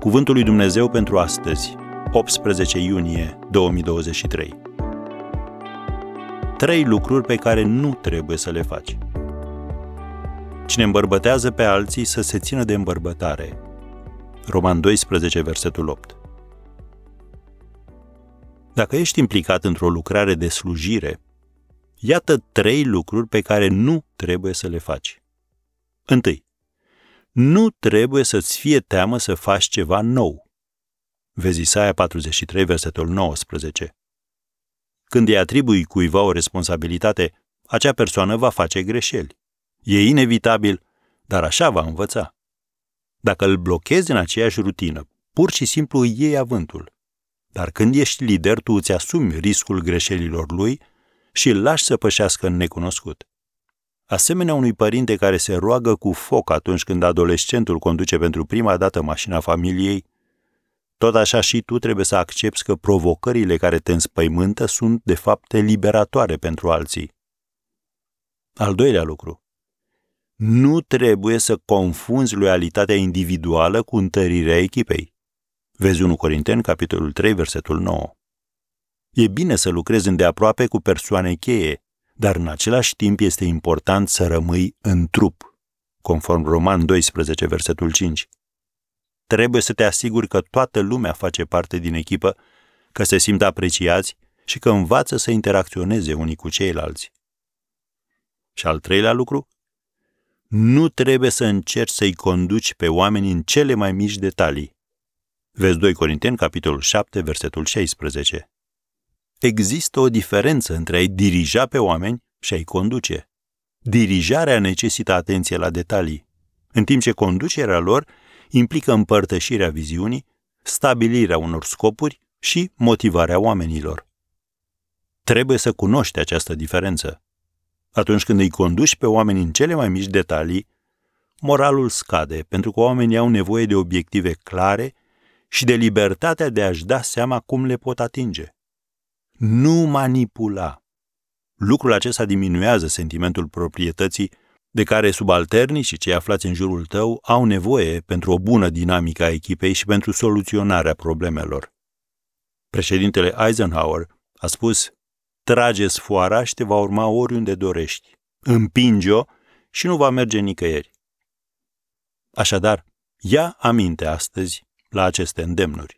Cuvântul lui Dumnezeu pentru astăzi, 18 iunie 2023. Trei lucruri pe care nu trebuie să le faci. Cine îmbărbătează pe alții să se țină de îmbărbătare. Roman 12, versetul 8. Dacă ești implicat într-o lucrare de slujire, iată trei lucruri pe care nu trebuie să le faci. Întâi, nu trebuie să-ți fie teamă să faci ceva nou. Vezi Isaia 43, versetul 19. Când îi atribui cuiva o responsabilitate, acea persoană va face greșeli. E inevitabil, dar așa va învăța. Dacă îl blochezi în aceeași rutină, pur și simplu îi iei avântul. Dar când ești lider, tu îți asumi riscul greșelilor lui și îl lași să pășească în necunoscut. Asemenea unui părinte care se roagă cu foc atunci când adolescentul conduce pentru prima dată mașina familiei, tot așa și tu trebuie să accepti că provocările care te înspăimântă sunt, de fapt, liberatoare pentru alții. Al doilea lucru. Nu trebuie să confunzi loialitatea individuală cu întărirea echipei. Vezi 1 Corinteni, capitolul 3, versetul 9. E bine să lucrezi îndeaproape cu persoane cheie, dar în același timp este important să rămâi în trup, conform Roman 12, versetul 5. Trebuie să te asiguri că toată lumea face parte din echipă, că se simt apreciați și că învață să interacționeze unii cu ceilalți. Și al treilea lucru, nu trebuie să încerci să-i conduci pe oameni în cele mai mici detalii. Vezi 2 Corinteni, capitolul 7, versetul 16. Există o diferență între a-i dirija pe oameni și a-i conduce. Dirijarea necesită atenție la detalii, în timp ce conducerea lor implică împărtășirea viziunii, stabilirea unor scopuri și motivarea oamenilor. Trebuie să cunoști această diferență. Atunci când îi conduci pe oameni în cele mai mici detalii, moralul scade pentru că oamenii au nevoie de obiective clare și de libertatea de a-și da seama cum le pot atinge. Nu manipula. Lucrul acesta diminuează sentimentul proprietății de care subalternii și cei aflați în jurul tău au nevoie pentru o bună dinamică a echipei și pentru soluționarea problemelor. Președintele Eisenhower a spus, trage sfoara și te va urma oriunde dorești. Împinge-o și nu va merge nicăieri. Așadar, ia aminte astăzi la aceste îndemnuri.